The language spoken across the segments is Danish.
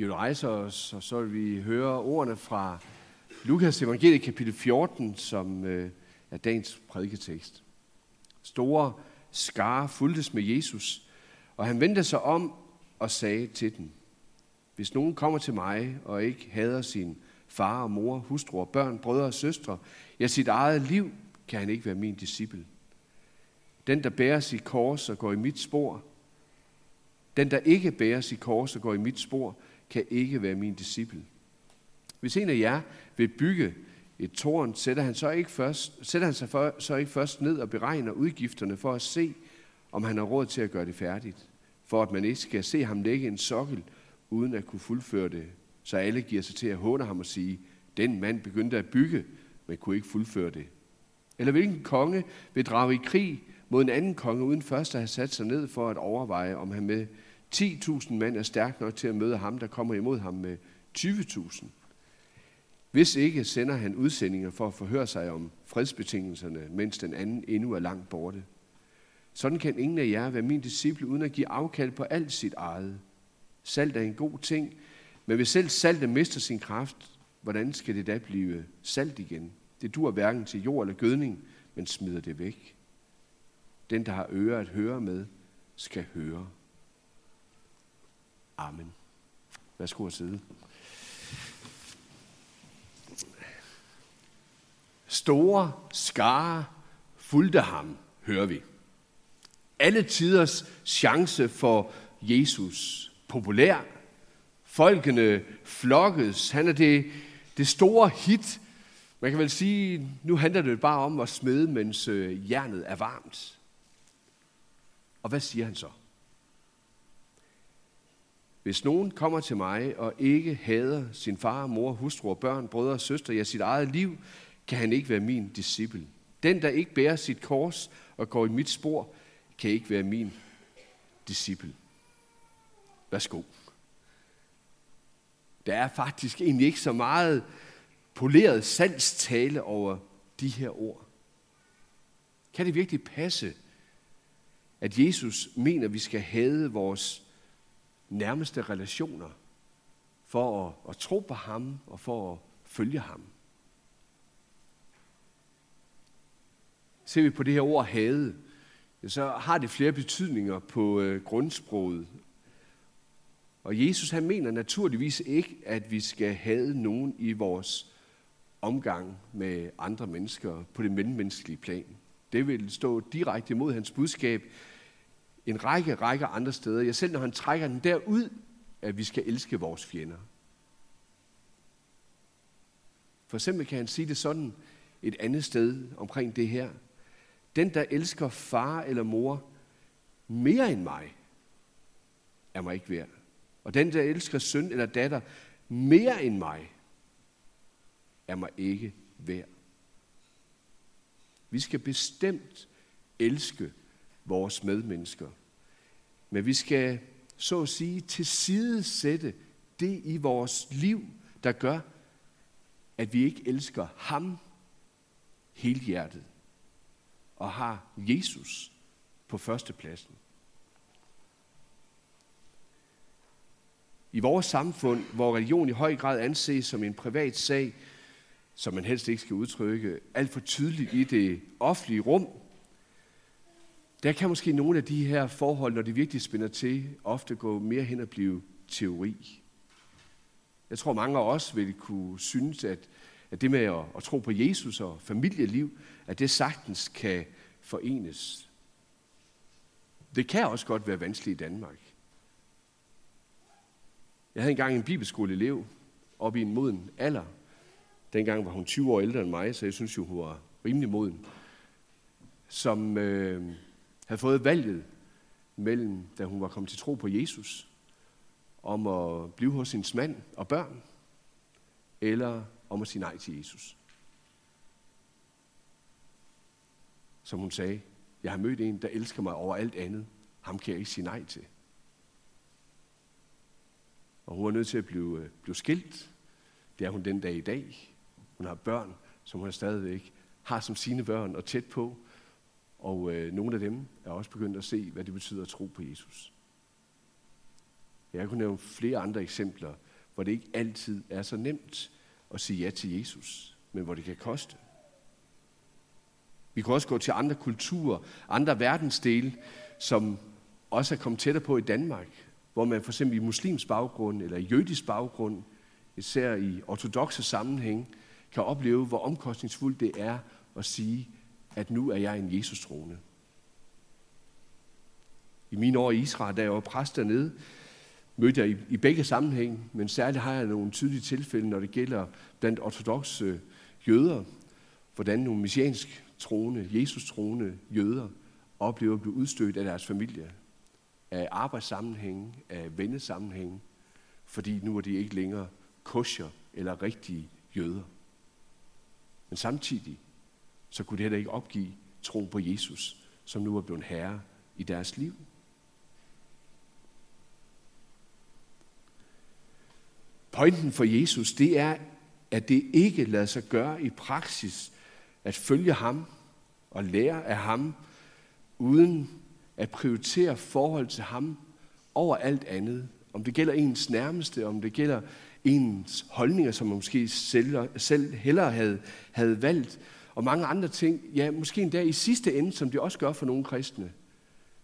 Vi vil rejse os, og så vil vi høre ordene fra Lukas evangeliet kapitel 14, som øh, er dagens prædiketekst. Store skare fuldtes med Jesus, og han vendte sig om og sagde til dem, Hvis nogen kommer til mig og ikke hader sin far og mor, hustru og børn, brødre og søstre, ja sit eget liv, kan han ikke være min disciple. Den, der bærer sit kors og går i mit spor, den, der ikke bærer sit kors og går i mit spor, kan ikke være min disciple. Hvis en af jer vil bygge et tårn, sætter han, så ikke først, sætter han sig for, så ikke først ned og beregner udgifterne for at se, om han har råd til at gøre det færdigt, for at man ikke skal se ham lægge en sokkel, uden at kunne fuldføre det, så alle giver sig til at håne ham og sige, den mand begyndte at bygge, men kunne ikke fuldføre det. Eller hvilken konge vil drage i krig mod en anden konge, uden først at have sat sig ned for at overveje, om han med 10.000 mand er stærk nok til at møde ham, der kommer imod ham med 20.000. Hvis ikke, sender han udsendinger for at forhøre sig om fredsbetingelserne, mens den anden endnu er langt borte. Sådan kan ingen af jer være min disciple, uden at give afkald på alt sit eget. Salt er en god ting, men hvis selv saltet mister sin kraft, hvordan skal det da blive salt igen? Det dur hverken til jord eller gødning, men smider det væk. Den, der har ører at høre med, skal høre. Amen. Værsgo at sidde. Store skare fulgte ham, hører vi. Alle tiders chance for Jesus. Populær. Folkene flokkedes. Han er det, det store hit. Man kan vel sige, nu handler det bare om at smede, mens øh, jernet er varmt. Og hvad siger han så? Hvis nogen kommer til mig og ikke hader sin far, mor, hustru og børn, brødre og søster, ja sit eget liv, kan han ikke være min disciple. Den, der ikke bærer sit kors og går i mit spor, kan ikke være min disciple. Værsgo. Der er faktisk egentlig ikke så meget poleret salgstale over de her ord. Kan det virkelig passe, at Jesus mener, at vi skal hade vores nærmeste relationer for at, at tro på ham og for at følge ham? Ser vi på det her ord hade, så har det flere betydninger på øh, grundsproget. Og Jesus han mener naturligvis ikke, at vi skal have nogen i vores omgang med andre mennesker på det mellemmenneskelige plan. Det vil stå direkte imod hans budskab en række, række andre steder. Jeg selv når han trækker den derud, at vi skal elske vores fjender. For eksempel kan han sige det sådan et andet sted omkring det her. Den, der elsker far eller mor mere end mig, er mig ikke værd. Og den, der elsker søn eller datter mere end mig, er mig ikke værd. Vi skal bestemt elske vores medmennesker. Men vi skal så at sige tilsidesætte det i vores liv, der gør, at vi ikke elsker ham helhjertet og har Jesus på førstepladsen. I vores samfund, hvor religion i høj grad anses som en privat sag, som man helst ikke skal udtrykke alt for tydeligt i det offentlige rum, der kan måske nogle af de her forhold, når de virkelig spænder til, ofte gå mere hen og blive teori. Jeg tror, mange af os vil kunne synes, at, at det med at, at tro på Jesus og familieliv, at det sagtens kan forenes. Det kan også godt være vanskeligt i Danmark. Jeg havde engang en bibelskoleelev op i en moden alder. Dengang var hun 20 år ældre end mig, så jeg synes jo, hun var rimelig moden. Som øh, havde fået valget mellem, da hun var kommet til tro på Jesus, om at blive hos sin mand og børn, eller om at sige nej til Jesus. Som hun sagde, jeg har mødt en, der elsker mig over alt andet. Ham kan jeg ikke sige nej til. Og hun er nødt til at blive, øh, blive skilt. Det er hun den dag i dag. Hun har børn, som hun stadigvæk har som sine børn og tæt på. Og øh, nogle af dem er også begyndt at se, hvad det betyder at tro på Jesus. Jeg kunne nævne flere andre eksempler hvor det ikke altid er så nemt at sige ja til Jesus, men hvor det kan koste. Vi kan også gå til andre kulturer, andre verdensdele, som også er kommet tættere på i Danmark, hvor man for eksempel i muslims baggrund eller i jødisk baggrund, især i ortodoxe sammenhæng, kan opleve, hvor omkostningsfuldt det er at sige, at nu er jeg en Jesus-troende. I mine år i Israel, da jeg var præst dernede, mødte jeg i, i begge sammenhæng, men særligt har jeg nogle tydelige tilfælde, når det gælder blandt ortodoxe øh, jøder, hvordan nogle messiansk troende, Jesus troende jøder oplever at blive udstødt af deres familie, af arbejdssammenhænge, af vennesammenhænge, fordi nu er de ikke længere kosher eller rigtige jøder. Men samtidig så kunne det heller ikke opgive tro på Jesus, som nu er blevet herre i deres liv. Pointen for Jesus, det er, at det ikke lader sig gøre i praksis at følge ham og lære af ham, uden at prioritere forhold til ham over alt andet. Om det gælder ens nærmeste, om det gælder ens holdninger, som man måske selv, selv hellere havde, havde valgt, og mange andre ting, ja, måske endda i sidste ende, som det også gør for nogle kristne,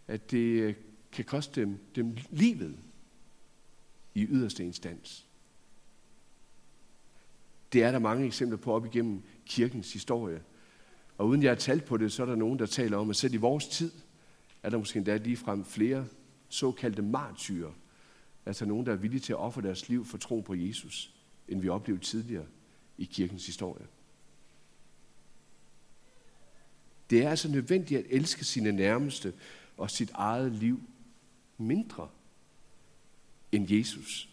at det øh, kan koste dem, dem livet i yderste instans. Det er der mange eksempler på op igennem kirkens historie. Og uden jeg har talt på det, så er der nogen, der taler om, at selv i vores tid er der måske endda ligefrem flere såkaldte martyrer. Altså nogen, der er villige til at ofre deres liv for tro på Jesus, end vi oplevede tidligere i kirkens historie. Det er altså nødvendigt at elske sine nærmeste og sit eget liv mindre end Jesus,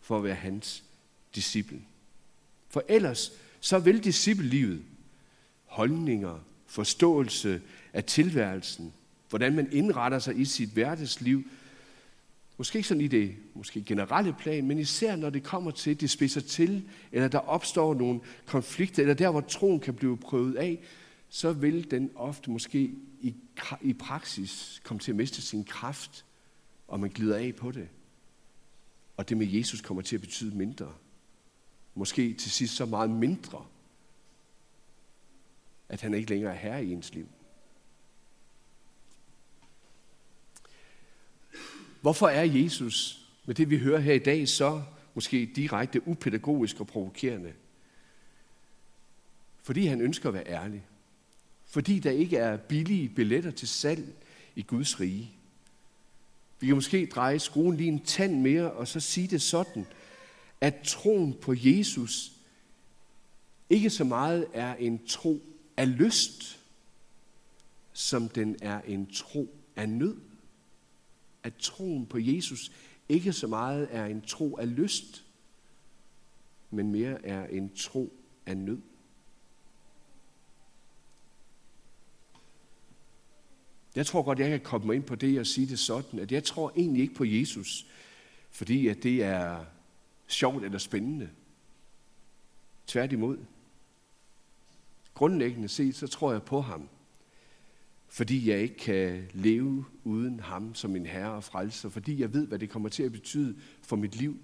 for at være hans disciple. For ellers så vil disciplelivet, holdninger, forståelse af tilværelsen, hvordan man indretter sig i sit hverdagsliv, måske ikke sådan i det måske generelle plan, men især når det kommer til, det spidser til, eller der opstår nogle konflikter, eller der, hvor troen kan blive prøvet af, så vil den ofte måske i, i praksis komme til at miste sin kraft, og man glider af på det. Og det med Jesus kommer til at betyde mindre. Måske til sidst så meget mindre, at han ikke længere er herre i ens liv. Hvorfor er Jesus, med det vi hører her i dag, så måske direkte upædagogisk og provokerende? Fordi han ønsker at være ærlig. Fordi der ikke er billige billetter til salg i Guds rige. Vi kan måske dreje skruen lige en tand mere, og så sige det sådan, at troen på Jesus ikke så meget er en tro af lyst, som den er en tro af nød. At troen på Jesus ikke så meget er en tro af lyst, men mere er en tro af nød. Jeg tror godt, jeg kan komme mig ind på det og sige det sådan, at jeg tror egentlig ikke på Jesus, fordi at det er sjovt eller spændende. Tværtimod. Grundlæggende set, så tror jeg på ham, fordi jeg ikke kan leve uden ham som min herre og frelser, fordi jeg ved, hvad det kommer til at betyde for mit liv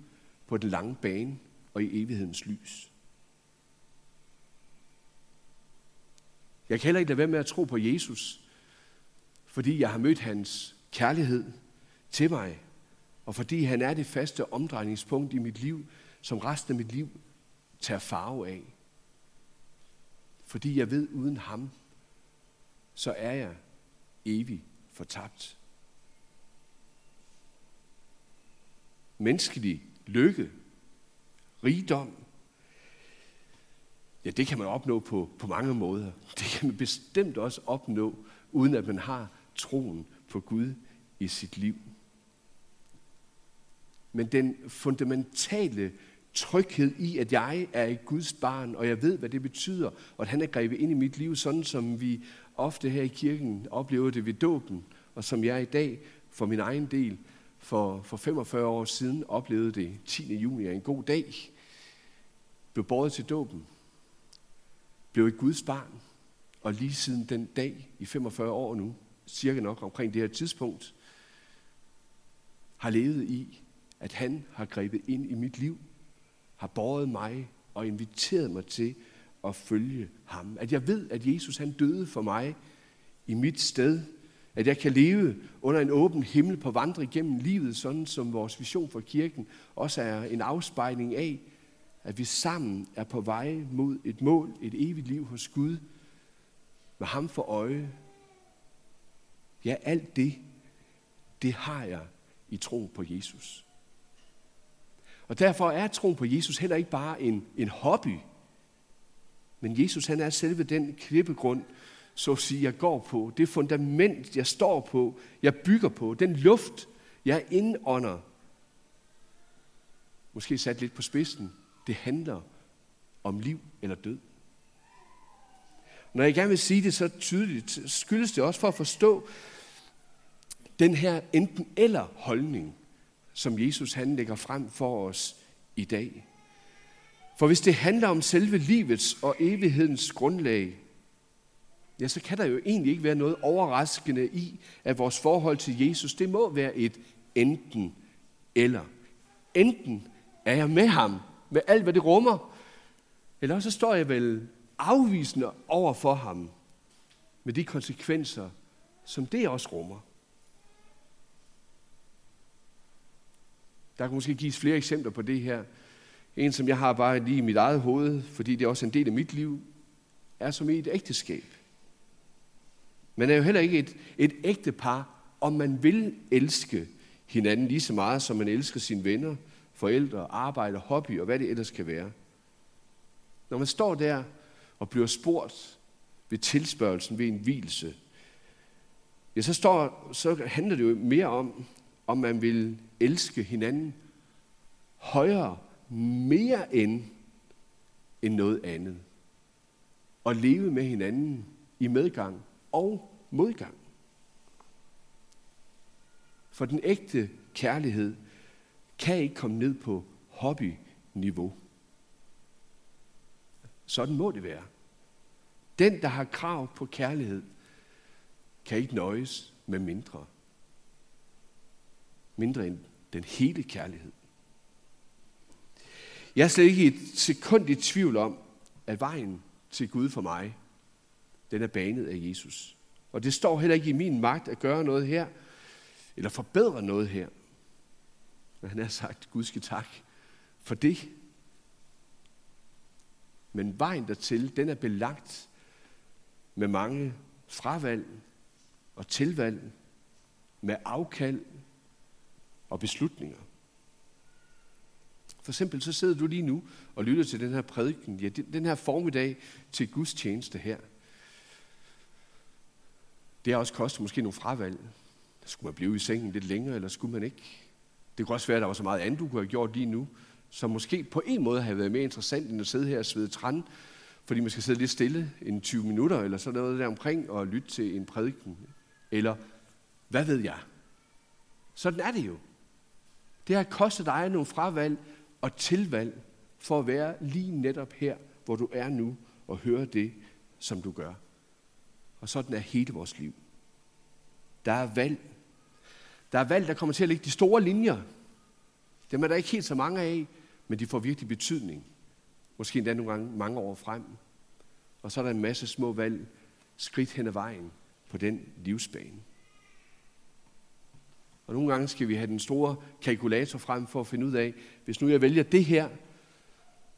på den lange bane og i evighedens lys. Jeg kan heller ikke lade være med at tro på Jesus, fordi jeg har mødt hans kærlighed til mig, og fordi han er det faste omdrejningspunkt i mit liv, som resten af mit liv tager farve af. Fordi jeg ved, uden ham, så er jeg evig fortabt. Menneskelig lykke, rigdom, ja, det kan man opnå på, på mange måder. Det kan man bestemt også opnå, uden at man har troen på Gud i sit liv. Men den fundamentale tryghed i, at jeg er et Guds barn, og jeg ved, hvad det betyder, og at han er grebet ind i mit liv, sådan som vi ofte her i kirken oplever det ved dåben, og som jeg i dag for min egen del for, for 45 år siden oplevede det 10. juni en god dag, blev båret til dåben, blev et Guds barn, og lige siden den dag i 45 år nu, cirka nok omkring det her tidspunkt, har levet i at han har grebet ind i mit liv, har båret mig og inviteret mig til at følge ham. At jeg ved, at Jesus han døde for mig i mit sted. At jeg kan leve under en åben himmel på vandring gennem livet, sådan som vores vision for kirken også er en afspejling af, at vi sammen er på vej mod et mål, et evigt liv hos Gud, med ham for øje. Ja, alt det, det har jeg i tro på Jesus. Og derfor er tro på Jesus heller ikke bare en, en hobby, men Jesus han er selve den klippegrund, så at sige, jeg går på, det fundament, jeg står på, jeg bygger på, den luft, jeg indånder. Måske sat lidt på spidsen. Det handler om liv eller død. Når jeg gerne vil sige det så tydeligt, skyldes det også for at forstå den her enten eller holdning, som Jesus han lægger frem for os i dag. For hvis det handler om selve livets og evighedens grundlag, ja, så kan der jo egentlig ikke være noget overraskende i, at vores forhold til Jesus, det må være et enten eller. Enten er jeg med ham, med alt hvad det rummer, eller så står jeg vel afvisende over for ham, med de konsekvenser, som det også rummer. Der kan måske gives flere eksempler på det her. En, som jeg har bare lige i mit eget hoved, fordi det er også en del af mit liv, er som i et ægteskab. Man er jo heller ikke et, et ægte par, om man vil elske hinanden lige så meget, som man elsker sine venner, forældre, arbejde, hobby og hvad det ellers kan være. Når man står der og bliver spurgt ved tilspørgelsen ved en hvilelse, ja, så, står, så handler det jo mere om, om man vil elske hinanden højere, mere end, end noget andet. Og leve med hinanden i medgang og modgang. For den ægte kærlighed kan ikke komme ned på hobbyniveau. Sådan må det være. Den, der har krav på kærlighed, kan ikke nøjes med mindre. Mindre end den hele kærlighed. Jeg er slet ikke et sekund i tvivl om, at vejen til Gud for mig, den er banet af Jesus. Og det står heller ikke i min magt at gøre noget her, eller forbedre noget her. Men han har sagt, Gud skal tak for det. Men vejen dertil, den er belagt med mange fravalg og tilvalg, med afkald og beslutninger. For eksempel så sidder du lige nu og lytter til den her prædiken, ja, den her formiddag til Guds tjeneste her. Det har også kostet måske nogle fravalg. Skulle man blive i sengen lidt længere, eller skulle man ikke? Det kunne også være, at der var så meget andet, du kunne have gjort lige nu, som måske på en måde havde været mere interessant, end at sidde her og svede træn, fordi man skal sidde lidt stille en 20 minutter, eller sådan noget der omkring, og lytte til en prædiken. Eller, hvad ved jeg? Sådan er det jo. Det har kostet dig nogle fravalg og tilvalg for at være lige netop her, hvor du er nu, og høre det, som du gør. Og sådan er hele vores liv. Der er valg. Der er valg, der kommer til at ligge de store linjer. Dem er der ikke helt så mange af, men de får virkelig betydning. Måske endda nogle gange mange år frem. Og så er der en masse små valg, skridt hen ad vejen på den livsbane. Og nogle gange skal vi have den store kalkulator frem for at finde ud af, hvis nu jeg vælger det her,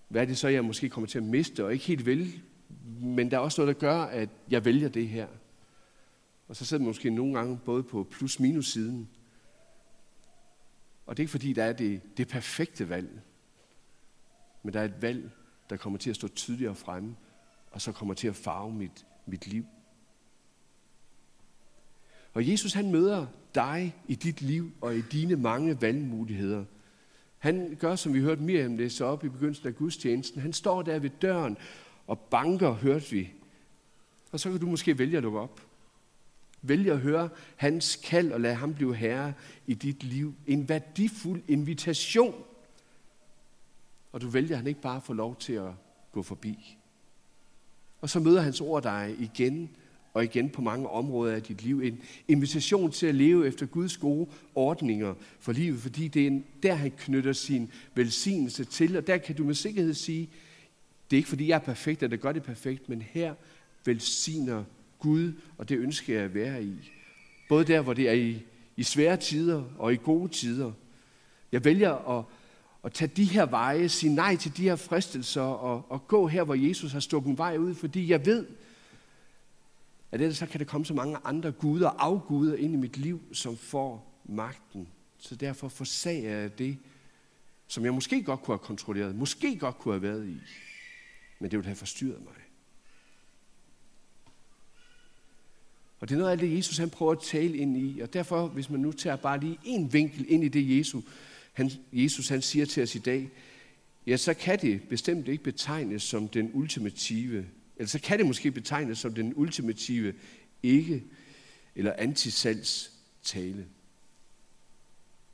hvad er det så, jeg måske kommer til at miste og ikke helt vil, men der er også noget, der gør, at jeg vælger det her. Og så sidder man måske nogle gange både på plus-minus siden. Og det er ikke fordi, der er det, det perfekte valg, men der er et valg, der kommer til at stå tydeligere fremme, og så kommer til at farve mit, mit liv. Og Jesus han møder dig i dit liv og i dine mange valgmuligheder. Han gør, som vi hørte Miriam læse op i begyndelsen af gudstjenesten. Han står der ved døren og banker, hørte vi. Og så kan du måske vælge at lukke op. Vælge at høre hans kald og lade ham blive herre i dit liv. En værdifuld invitation. Og du vælger, at han ikke bare får lov til at gå forbi. Og så møder hans ord dig igen og igen på mange områder af dit liv. En invitation til at leve efter Guds gode ordninger for livet, fordi det er der, han knytter sin velsignelse til. Og der kan du med sikkerhed sige, det er ikke fordi, jeg er perfekt, eller gør det perfekt, men her velsigner Gud, og det ønsker jeg at være i. Både der, hvor det er i, i svære tider og i gode tider. Jeg vælger at, at tage de her veje, sige nej til de her fristelser og, og gå her, hvor Jesus har stukket en vej ud, fordi jeg ved, at ellers så kan der komme så mange andre guder og afguder ind i mit liv, som får magten. Så derfor forsager jeg det, som jeg måske godt kunne have kontrolleret, måske godt kunne have været i, men det ville have forstyrret mig. Og det er noget af det, Jesus han prøver at tale ind i. Og derfor, hvis man nu tager bare lige en vinkel ind i det, Jesus han, Jesus han siger til os i dag, ja, så kan det bestemt ikke betegnes som den ultimative, eller så kan det måske betegnes som den ultimative ikke- eller antisalgs tale.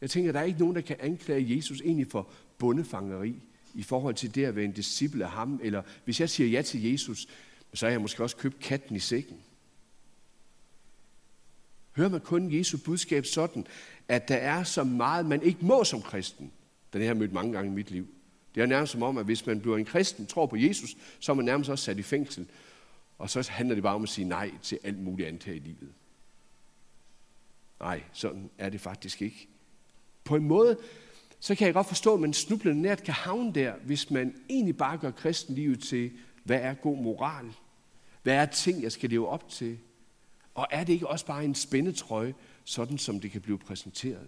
Jeg tænker, der er ikke nogen, der kan anklage Jesus egentlig for bondefangeri i forhold til det at være en disciple af ham, eller hvis jeg siger ja til Jesus, så har jeg måske også købt katten i sækken. Hører man kun Jesu budskab sådan, at der er så meget, man ikke må som kristen. Den har jeg mødt mange gange i mit liv. Det er nærmest som om, at hvis man bliver en kristen, tror på Jesus, så er man nærmest også sat i fængsel. Og så handler det bare om at sige nej til alt muligt andet her i livet. Nej, sådan er det faktisk ikke. På en måde, så kan jeg godt forstå, at man snublende nært kan havne der, hvis man egentlig bare gør kristenlivet til, hvad er god moral? Hvad er ting, jeg skal leve op til? Og er det ikke også bare en spændetrøje, sådan som det kan blive præsenteret?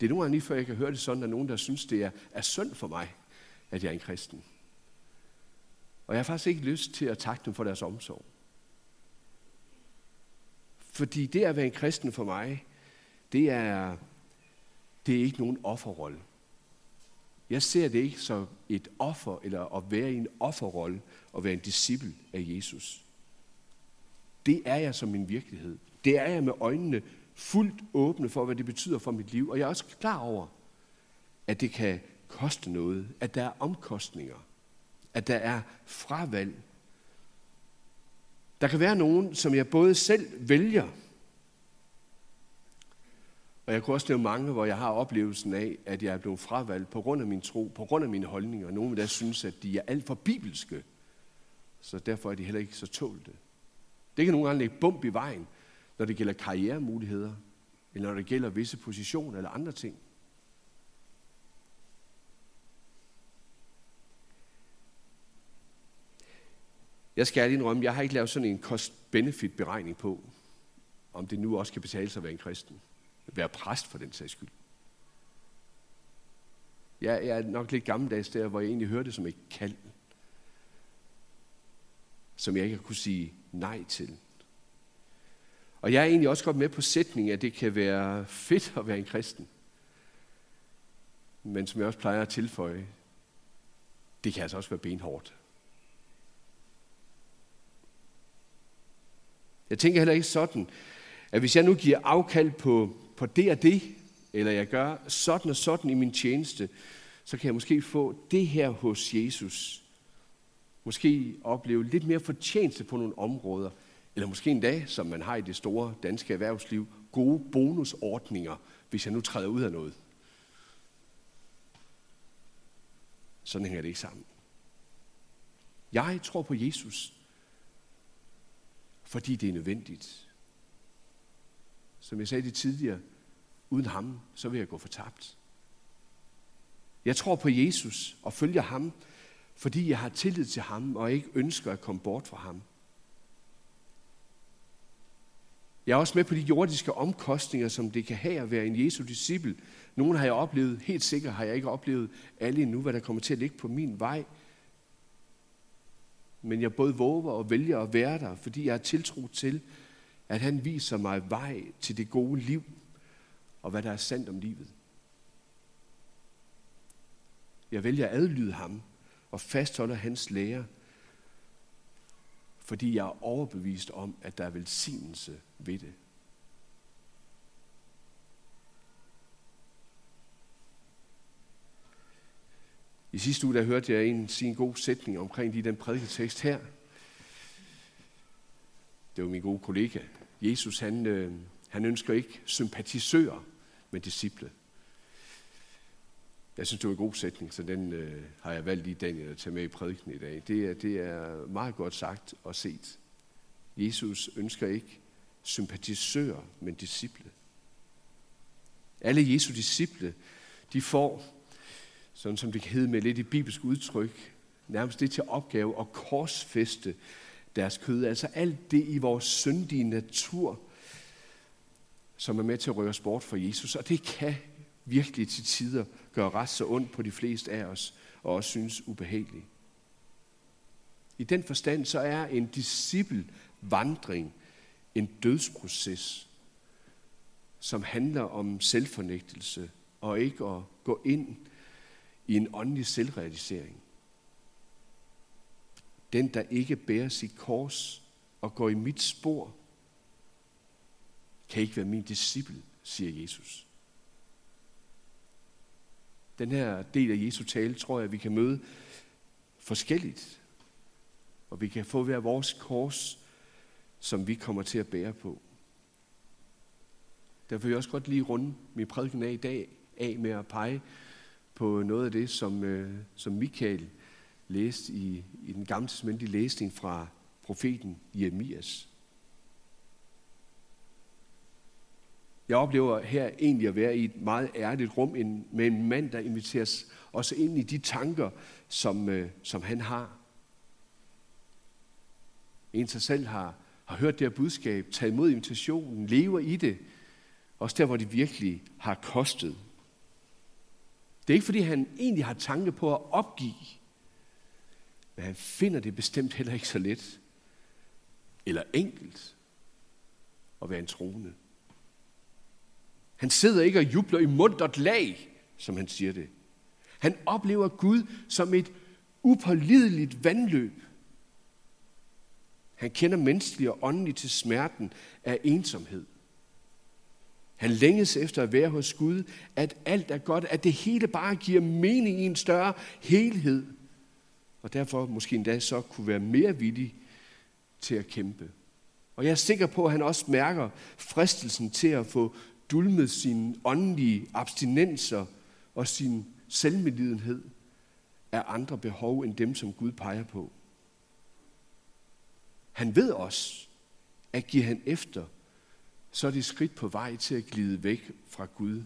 Det er nogle gange lige før, jeg kan høre det sådan, at nogen, der synes, det er, er synd for mig, at jeg er en kristen. Og jeg har faktisk ikke lyst til at takke dem for deres omsorg. Fordi det at være en kristen for mig, det er, det er ikke nogen offerrolle. Jeg ser det ikke som et offer, eller at være i en offerrolle, og være en disciple af Jesus. Det er jeg som min virkelighed. Det er jeg med øjnene fuldt åbne for, hvad det betyder for mit liv. Og jeg er også klar over, at det kan koste noget, at der er omkostninger, at der er fravalg. Der kan være nogen, som jeg både selv vælger, og jeg kunne også nævne mange, hvor jeg har oplevelsen af, at jeg er blevet fravalgt på grund af min tro, på grund af mine holdninger. Nogle der synes, at de er alt for bibelske, så derfor er de heller ikke så tålte. Det kan nogle gange lægge bump i vejen, når det gælder karrieremuligheder, eller når det gælder visse positioner eller andre ting. Jeg skal ærligt indrømme, jeg har ikke lavet sådan en cost-benefit-beregning på, om det nu også kan betale sig at være en kristen. Være præst for den sags skyld. Jeg, jeg er nok lidt gammeldags der, hvor jeg egentlig hørte det som et kald, som jeg ikke har kunne sige nej til. Og jeg er egentlig også godt med på sætningen, at det kan være fedt at være en kristen. Men som jeg også plejer at tilføje, det kan altså også være benhårdt. Jeg tænker heller ikke sådan, at hvis jeg nu giver afkald på, på det og det, eller jeg gør sådan og sådan i min tjeneste, så kan jeg måske få det her hos Jesus. Måske opleve lidt mere fortjeneste på nogle områder, eller måske endda, som man har i det store danske erhvervsliv, gode bonusordninger, hvis jeg nu træder ud af noget. Sådan hænger det ikke sammen. Jeg tror på Jesus, fordi det er nødvendigt. Som jeg sagde det tidligere, uden ham, så vil jeg gå fortabt. Jeg tror på Jesus og følger ham, fordi jeg har tillid til ham og ikke ønsker at komme bort fra ham. Jeg er også med på de jordiske omkostninger, som det kan have at være en Jesu disciple. Nogle har jeg oplevet, helt sikkert har jeg ikke oplevet alle endnu, hvad der kommer til at ligge på min vej. Men jeg både våger og vælger at være der, fordi jeg har tiltro til, at han viser mig vej til det gode liv, og hvad der er sandt om livet. Jeg vælger at adlyde ham og fastholder hans lære, fordi jeg er overbevist om, at der er velsignelse ved det. I sidste uge der hørte jeg en sige en god sætning omkring lige den prædiketekst her. Det var min gode kollega. Jesus, han, øh, han ønsker ikke sympatisører, men disciple. Jeg synes, det var en god sætning, så den øh, har jeg valgt i Daniel at tage med i prædiken i dag. Det er, det er meget godt sagt og set. Jesus ønsker ikke sympatisører, men disciple. Alle Jesu disciple, de får, sådan som det kan hedde med lidt i bibelsk udtryk, nærmest det til opgave at korsfeste deres kød. Altså alt det i vores syndige natur, som er med til at røre os bort fra Jesus. Og det kan virkelig til tider gør ret så ondt på de fleste af os, og også synes ubehageligt. I den forstand så er en disciplvandring en dødsproces, som handler om selvfornægtelse og ikke at gå ind i en åndelig selvrealisering. Den, der ikke bærer sit kors og går i mit spor, kan ikke være min disciple, siger Jesus. Den her del af Jesu tale tror jeg, vi kan møde forskelligt. Og vi kan få hver vores kors, som vi kommer til at bære på. Derfor vil jeg også godt lige runde min prædiken af i dag af med at pege på noget af det, som, øh, som Michael læste i, i den gamle testamentlige læsning fra profeten Jeremias. Jeg oplever her egentlig at være i et meget ærligt rum med en mand, der inviteres også ind i de tanker, som, øh, som han har. En sig selv har, har hørt det her budskab, taget imod invitationen, lever i det, også der, hvor det virkelig har kostet. Det er ikke, fordi han egentlig har tanke på at opgive, men han finder det bestemt heller ikke så let eller enkelt at være en troende. Han sidder ikke og jubler i muntert lag, som han siger det. Han oplever Gud som et upålideligt vandløb. Han kender menneskelig og åndelig til smerten af ensomhed. Han længes efter at være hos Gud, at alt er godt, at det hele bare giver mening i en større helhed. Og derfor måske endda så kunne være mere villig til at kæmpe. Og jeg er sikker på, at han også mærker fristelsen til at få dulmet sine åndelige abstinenser og sin selvmedlidenhed af andre behov end dem, som Gud peger på. Han ved også, at giver han efter, så er det skridt på vej til at glide væk fra Gud,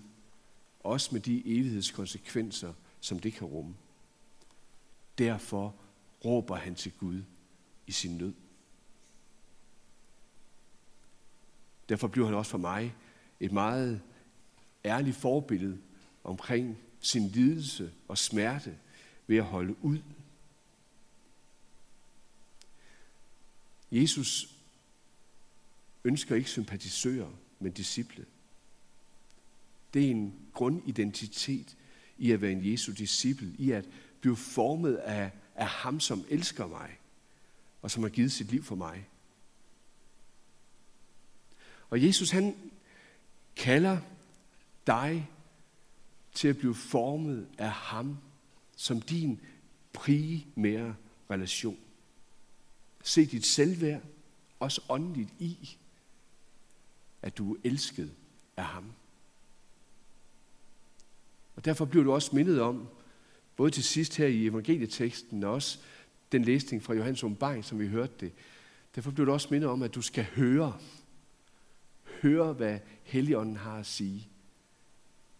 også med de evighedskonsekvenser, som det kan rumme. Derfor råber han til Gud i sin nød. Derfor bliver han også for mig et meget ærligt forbillede omkring sin lidelse og smerte ved at holde ud. Jesus ønsker ikke sympatisører, men disciple. Det er en grundidentitet i at være en Jesu disciple, i at blive formet af, af ham, som elsker mig, og som har givet sit liv for mig. Og Jesus han kalder dig til at blive formet af ham som din primære relation. Se dit selvværd, også åndeligt i, at du er elsket af ham. Og derfor bliver du også mindet om, både til sidst her i evangelieteksten, og også den læsning fra Johannes åbenbaring, som vi hørte det, derfor bliver du også mindet om, at du skal høre, høre, hvad Helligånden har at sige.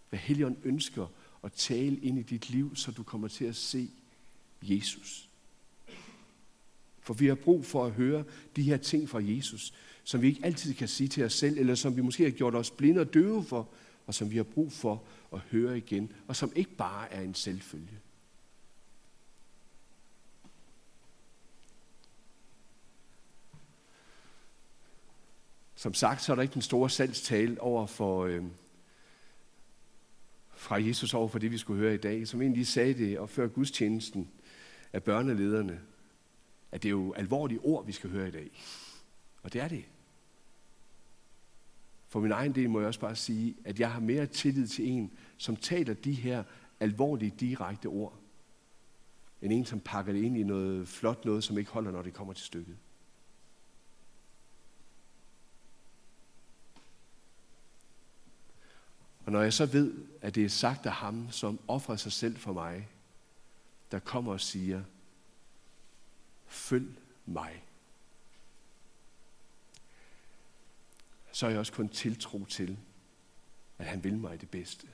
Hvad Helligånden ønsker at tale ind i dit liv, så du kommer til at se Jesus. For vi har brug for at høre de her ting fra Jesus, som vi ikke altid kan sige til os selv, eller som vi måske har gjort os blinde og døve for, og som vi har brug for at høre igen, og som ikke bare er en selvfølge. Som sagt, så er der ikke den store salgstale over for, øh, fra Jesus over for det, vi skulle høre i dag. Som egentlig sagde det, og før gudstjenesten af børnelederne, at det er jo alvorlige ord, vi skal høre i dag. Og det er det. For min egen del må jeg også bare sige, at jeg har mere tillid til en, som taler de her alvorlige, direkte ord, end en, som pakker det ind i noget flot noget, som ikke holder, når det kommer til stykket. Og når jeg så ved, at det er sagt af ham, som offrer sig selv for mig, der kommer og siger, følg mig. Så er jeg også kun tiltro til, at han vil mig det bedste.